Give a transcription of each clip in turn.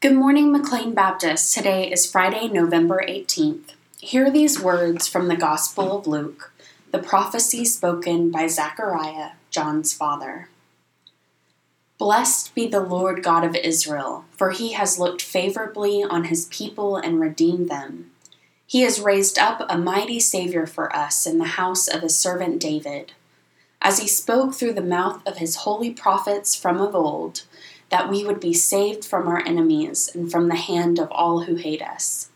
Good morning, McLean Baptist. Today is Friday, November 18th. Hear these words from the Gospel of Luke, the prophecy spoken by Zechariah, John's father. Blessed be the Lord God of Israel, for he has looked favorably on his people and redeemed them. He has raised up a mighty Savior for us in the house of his servant David. As he spoke through the mouth of his holy prophets from of old, that we would be saved from our enemies and from the hand of all who hate us.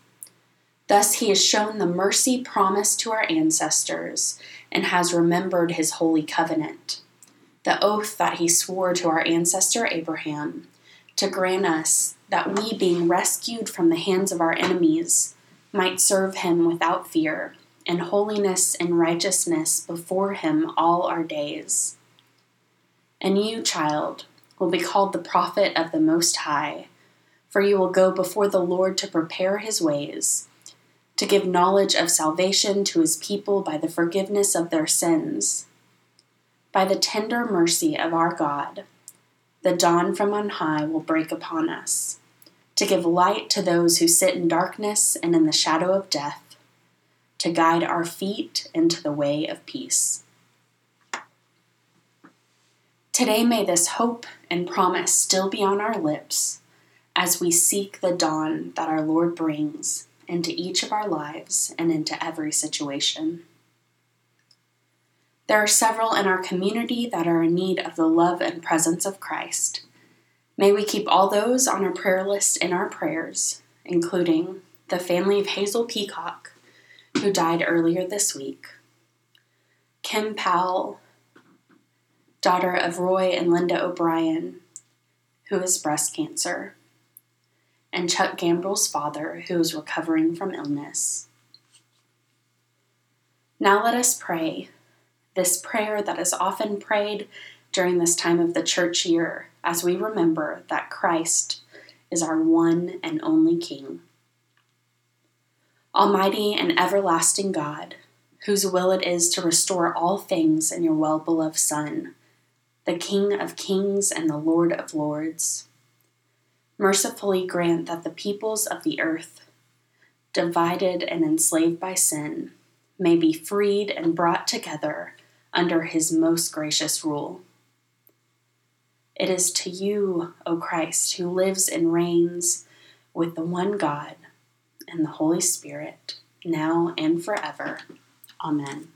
Thus he has shown the mercy promised to our ancestors and has remembered his holy covenant, the oath that he swore to our ancestor Abraham, to grant us that we, being rescued from the hands of our enemies, might serve him without fear, in holiness and righteousness before him all our days. And you, child, will be called the prophet of the Most High, for you will go before the Lord to prepare his ways, to give knowledge of salvation to his people by the forgiveness of their sins. By the tender mercy of our God, the dawn from on high will break upon us, to give light to those who sit in darkness and in the shadow of death, to guide our feet into the way of peace. Today, may this hope and promise still be on our lips as we seek the dawn that our Lord brings into each of our lives and into every situation. There are several in our community that are in need of the love and presence of Christ. May we keep all those on our prayer list in our prayers, including the family of Hazel Peacock, who died earlier this week, Kim Powell, daughter of Roy and Linda O'Brien, who has breast cancer, and Chuck Gambrell's father, who is recovering from illness. Now let us pray this prayer that is often prayed during this time of the church year as we remember that Christ is our one and only King. Almighty and everlasting God, whose will it is to restore all things in your well beloved Son the King of kings and the Lord of lords. Mercifully grant that the peoples of the earth, divided and enslaved by sin, may be freed and brought together under his most gracious rule. It is to you, O Christ, who lives and reigns with the one God and the Holy Spirit, now and forever. Amen.